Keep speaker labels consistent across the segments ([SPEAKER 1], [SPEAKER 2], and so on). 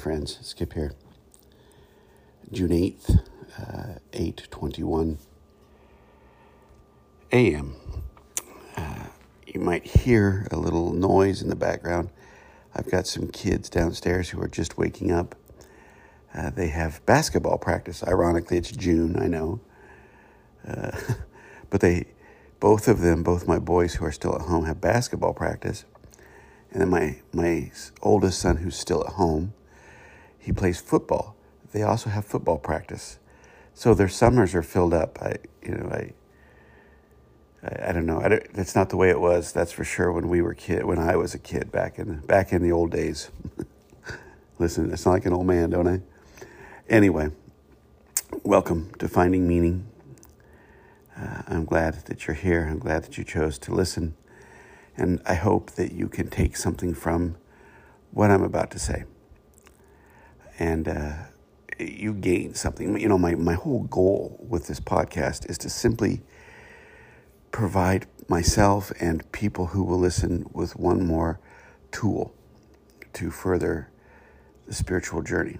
[SPEAKER 1] friends. Skip here. June 8th, uh, 8.21 a.m. Uh, you might hear a little noise in the background. I've got some kids downstairs who are just waking up. Uh, they have basketball practice. Ironically, it's June, I know. Uh, but they, both of them, both my boys who are still at home, have basketball practice. And then my, my oldest son, who's still at home, he plays football. They also have football practice. So their summers are filled up. I, you know, I, I, I don't know. I don't, it's not the way it was. That's for sure. When we were kid, when I was a kid back in back in the old days. Listen, it's not like an old man, don't I? Anyway, welcome to Finding Meaning. Uh, I'm glad that you're here. I'm glad that you chose to listen. And I hope that you can take something from what I'm about to say. And uh, you gain something. You know, my, my whole goal with this podcast is to simply provide myself and people who will listen with one more tool to further the spiritual journey.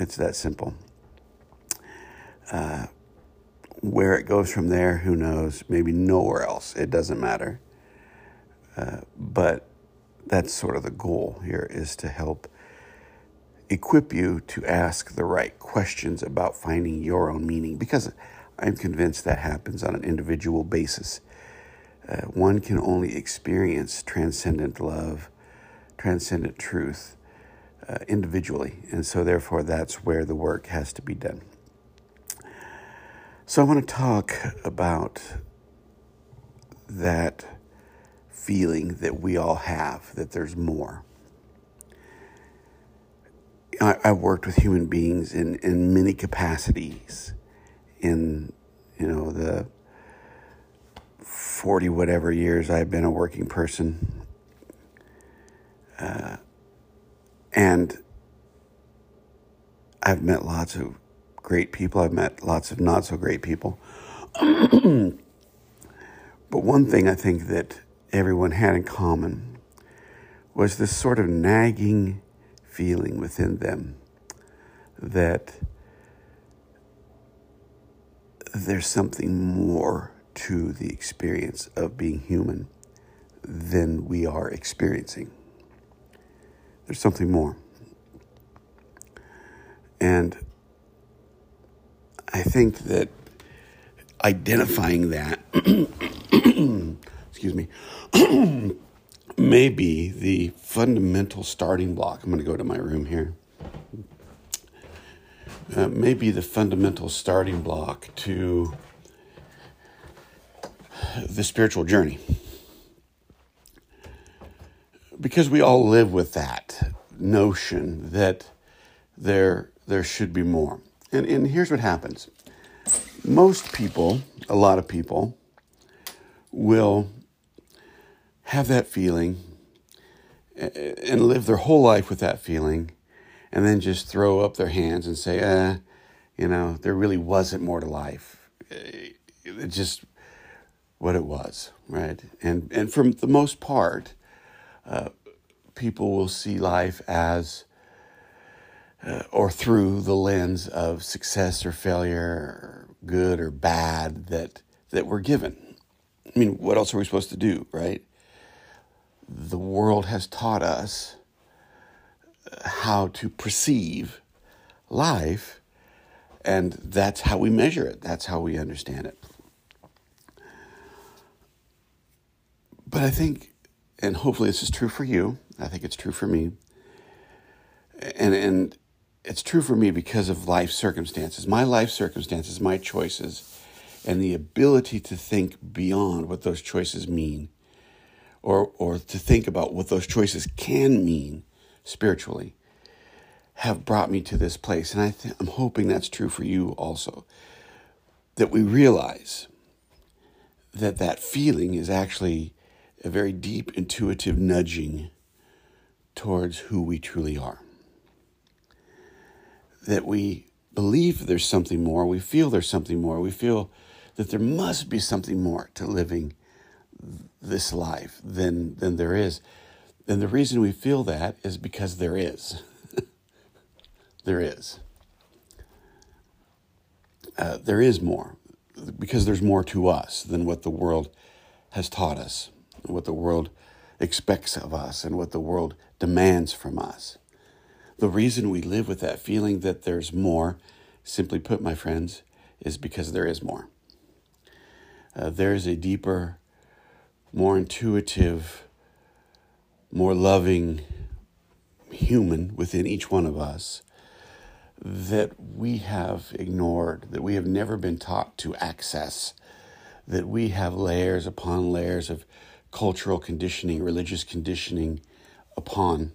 [SPEAKER 1] It's that simple. Uh, where it goes from there, who knows? Maybe nowhere else. It doesn't matter. Uh, but that's sort of the goal here is to help equip you to ask the right questions about finding your own meaning because I'm convinced that happens on an individual basis. Uh, one can only experience transcendent love, transcendent truth uh, individually, and so therefore that's where the work has to be done. So I want to talk about that feeling that we all have that there's more. I, have worked with human beings in, in many capacities in, you know, the 40 whatever years I've been a working person. Uh, and I've met lots of great people. I've met lots of not so great people. but one thing I think that everyone had in common was this sort of nagging feeling within them that there's something more to the experience of being human than we are experiencing. There's something more. And I think that identifying that excuse me, may be the fundamental starting block. I'm going to go to my room here. Uh, maybe the fundamental starting block to the spiritual journey. Because we all live with that notion that there, there should be more. And, and here's what happens most people, a lot of people, will have that feeling and live their whole life with that feeling and then just throw up their hands and say, eh, you know, there really wasn't more to life. It's just what it was, right? And, and for the most part, uh, people will see life as uh, or through the lens of success or failure, or good or bad that that we're given. I mean, what else are we supposed to do, right? The world has taught us how to perceive life, and that's how we measure it, that's how we understand it. But I think, and hopefully this is true for you, I think it's true for me, and, and it's true for me because of life circumstances, my life circumstances, my choices, and the ability to think beyond what those choices mean or, or to think about what those choices can mean spiritually have brought me to this place. And I th- I'm hoping that's true for you also. That we realize that that feeling is actually a very deep intuitive nudging towards who we truly are. That we believe there's something more, we feel there's something more, we feel that there must be something more to living this life than than there is. And the reason we feel that is because there is. there is. Uh, there is more because there's more to us than what the world has taught us, what the world expects of us, and what the world demands from us. The reason we live with that feeling that there's more, simply put, my friends, is because there is more. Uh, there is a deeper, more intuitive, more loving human within each one of us that we have ignored, that we have never been taught to access, that we have layers upon layers of cultural conditioning, religious conditioning upon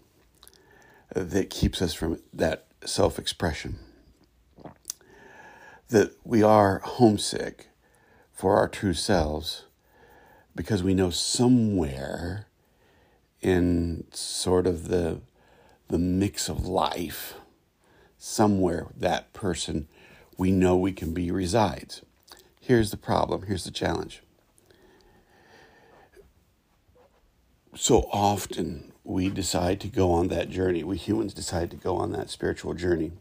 [SPEAKER 1] that keeps us from that self expression. That we are homesick for our true selves because we know somewhere in sort of the, the mix of life somewhere that person we know we can be resides. Here's the problem, here's the challenge. So often we decide to go on that journey. We humans decide to go on that spiritual journey.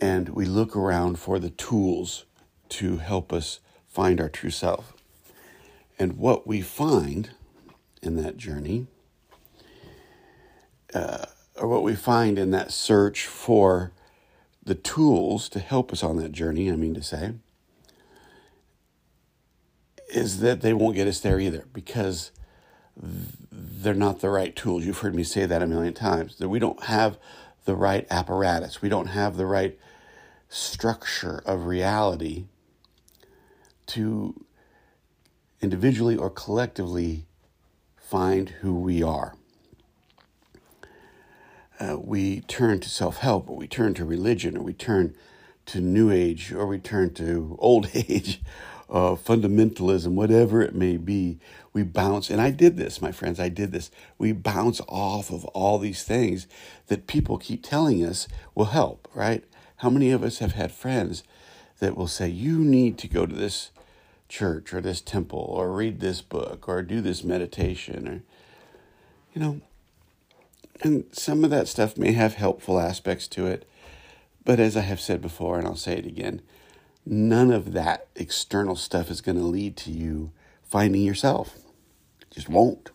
[SPEAKER 1] And we look around for the tools to help us find our true self. And what we find in that journey uh, or what we find in that search for the tools to help us on that journey, I mean to say, is that they won't get us there either because they're not the right tools. You've heard me say that a million times. That we don't have the right apparatus. We don't have the right structure of reality to individually or collectively find who we are uh, we turn to self help, or we turn to religion, or we turn to New Age, or we turn to Old Age, uh, fundamentalism, whatever it may be, we bounce. And I did this, my friends, I did this. We bounce off of all these things that people keep telling us will help, right? How many of us have had friends that will say, you need to go to this church or this temple or read this book or do this meditation or, you know, and some of that stuff may have helpful aspects to it. But as I have said before, and I'll say it again, none of that external stuff is going to lead to you finding yourself. It just won't.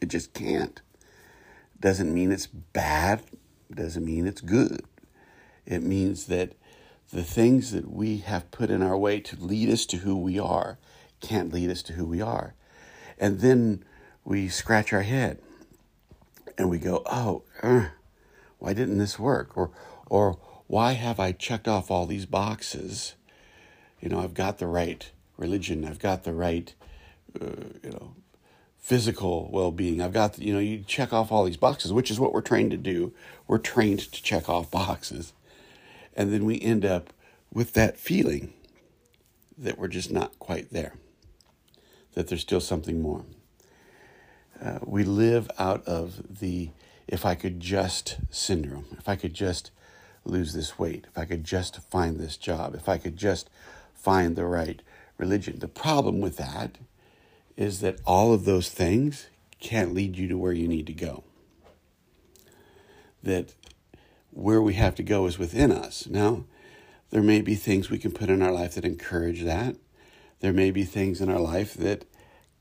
[SPEAKER 1] It just can't. Doesn't mean it's bad. Doesn't mean it's good. It means that the things that we have put in our way to lead us to who we are can't lead us to who we are. And then we scratch our head and we go, oh, uh, why didn't this work? Or, or why have I checked off all these boxes? You know, I've got the right religion, I've got the right, uh, you know, physical well-being. I've got, the, you know, you check off all these boxes, which is what we're trained to do. We're trained to check off boxes, and then we end up with that feeling that we're just not quite there. That there's still something more. Uh, we live out of the if I could just syndrome, if I could just lose this weight, if I could just find this job, if I could just find the right religion. The problem with that is that all of those things can't lead you to where you need to go. That where we have to go is within us. Now, there may be things we can put in our life that encourage that. There may be things in our life that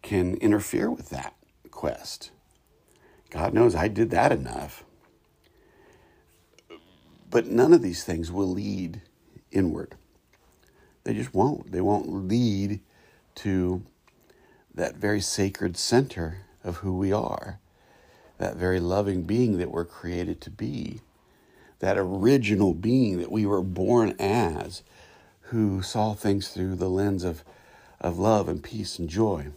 [SPEAKER 1] can interfere with that quest. God knows I did that enough. But none of these things will lead inward. They just won't. They won't lead to that very sacred center of who we are, that very loving being that we're created to be, that original being that we were born as, who saw things through the lens of, of love and peace and joy.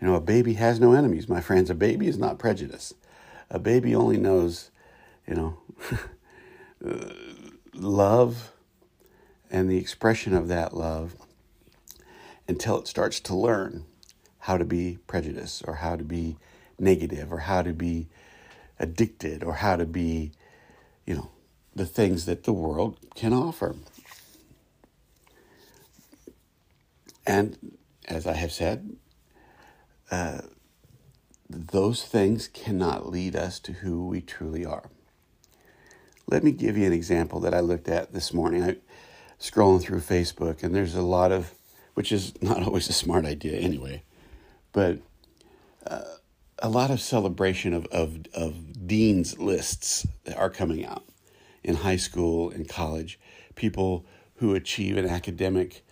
[SPEAKER 1] You know, a baby has no enemies, my friends. A baby is not prejudice. A baby only knows, you know, love and the expression of that love until it starts to learn how to be prejudiced or how to be negative or how to be addicted or how to be, you know, the things that the world can offer. And as I have said, uh, those things cannot lead us to who we truly are. Let me give you an example that I looked at this morning. I scrolling through Facebook, and there's a lot of, which is not always a smart idea anyway, but uh, a lot of celebration of, of, of dean's lists that are coming out in high school and college. People who achieve an academic,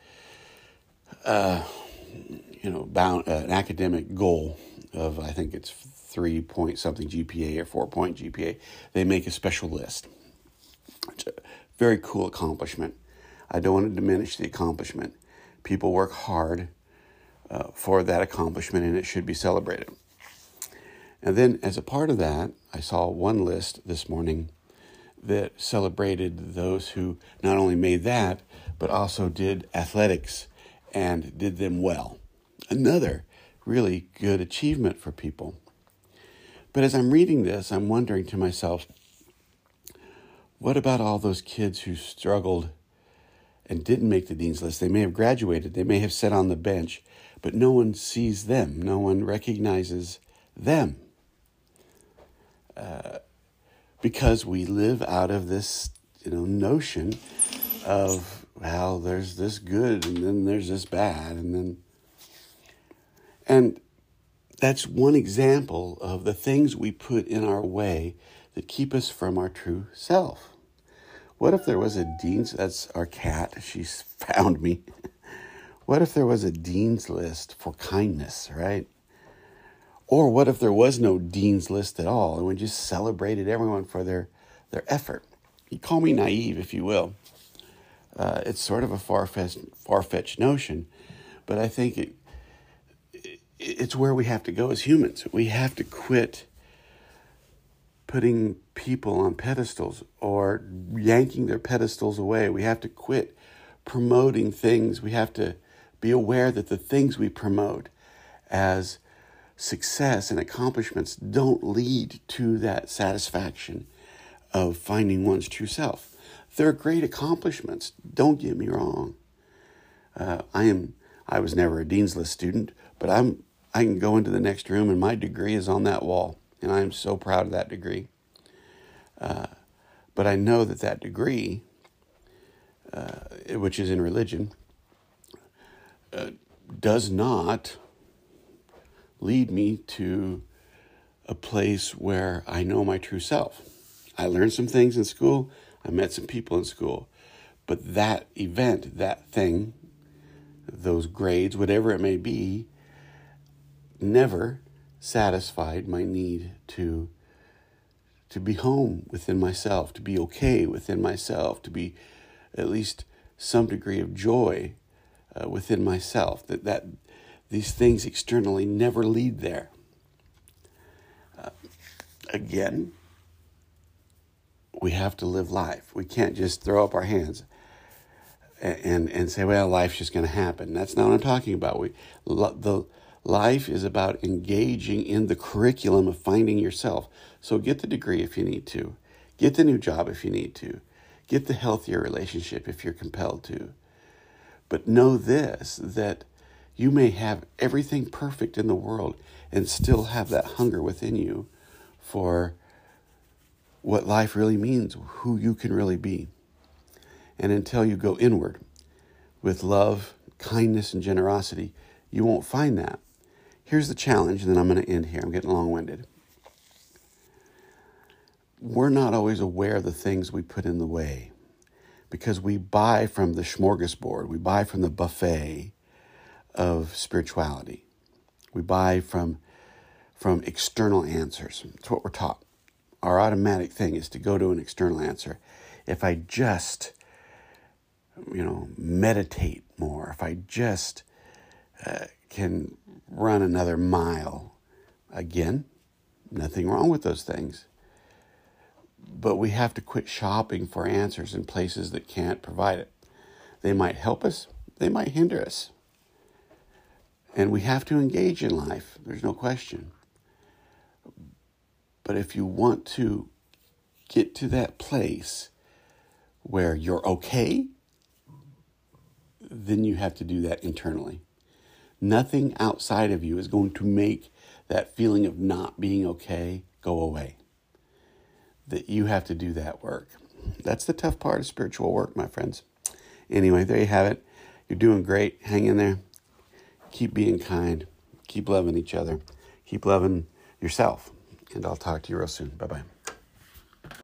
[SPEAKER 1] uh, you know, bound uh, an academic goal of I think it's three point something GPA or four point GPA. They make a special list. It's a very cool accomplishment. I don't want to diminish the accomplishment. People work hard uh, for that accomplishment, and it should be celebrated. And then, as a part of that, I saw one list this morning that celebrated those who not only made that, but also did athletics and did them well. Another really good achievement for people. But as I'm reading this, I'm wondering to myself, what about all those kids who struggled and didn't make the dean's list? They may have graduated, they may have sat on the bench, but no one sees them, no one recognizes them. Uh, because we live out of this you know notion of well there's this good and then there's this bad and then and that's one example of the things we put in our way that keep us from our true self. What if there was a dean's that's our cat she's found me. What if there was a dean's list for kindness right or what if there was no dean's list at all and we just celebrated everyone for their, their effort? You call me naive, if you will. Uh, it's sort of a far-fetched, far-fetched notion, but I think it, it, it's where we have to go as humans. We have to quit putting people on pedestals or yanking their pedestals away. We have to quit promoting things. We have to be aware that the things we promote as success and accomplishments don't lead to that satisfaction of finding one's true self. They're great accomplishments. Don't get me wrong. Uh, I am. I was never a dean's list student, but I'm. I can go into the next room and my degree is on that wall, and I am so proud of that degree. Uh, but I know that that degree, uh, which is in religion, uh, does not lead me to a place where I know my true self. I learned some things in school, I met some people in school, but that event, that thing, those grades, whatever it may be, never satisfied my need to to be home within myself, to be okay within myself, to be at least some degree of joy uh, within myself. That that these things externally never lead there. Uh, again, we have to live life. We can't just throw up our hands and, and, say, well, life's just going to happen. That's not what I'm talking about. We, the life is about engaging in the curriculum of finding yourself. So get the degree if you need to, get the new job if you need to, get the healthier relationship if you're compelled to. But know this that you may have everything perfect in the world and still have that hunger within you for what life really means, who you can really be. And until you go inward with love, kindness, and generosity, you won't find that. Here's the challenge, and then I'm going to end here. I'm getting long winded. We're not always aware of the things we put in the way because we buy from the smorgasbord, we buy from the buffet of spirituality. We buy from, from external answers. It's what we're taught. Our automatic thing is to go to an external answer. If I just, you know, meditate more, if I just uh, can run another mile, again, nothing wrong with those things. But we have to quit shopping for answers in places that can't provide it. They might help us, they might hinder us. And we have to engage in life, there's no question. But if you want to get to that place where you're okay, then you have to do that internally. Nothing outside of you is going to make that feeling of not being okay go away. That you have to do that work. That's the tough part of spiritual work, my friends. Anyway, there you have it. You're doing great. Hang in there keep being kind, keep loving each other, keep loving yourself. And I'll talk to you real soon. Bye bye.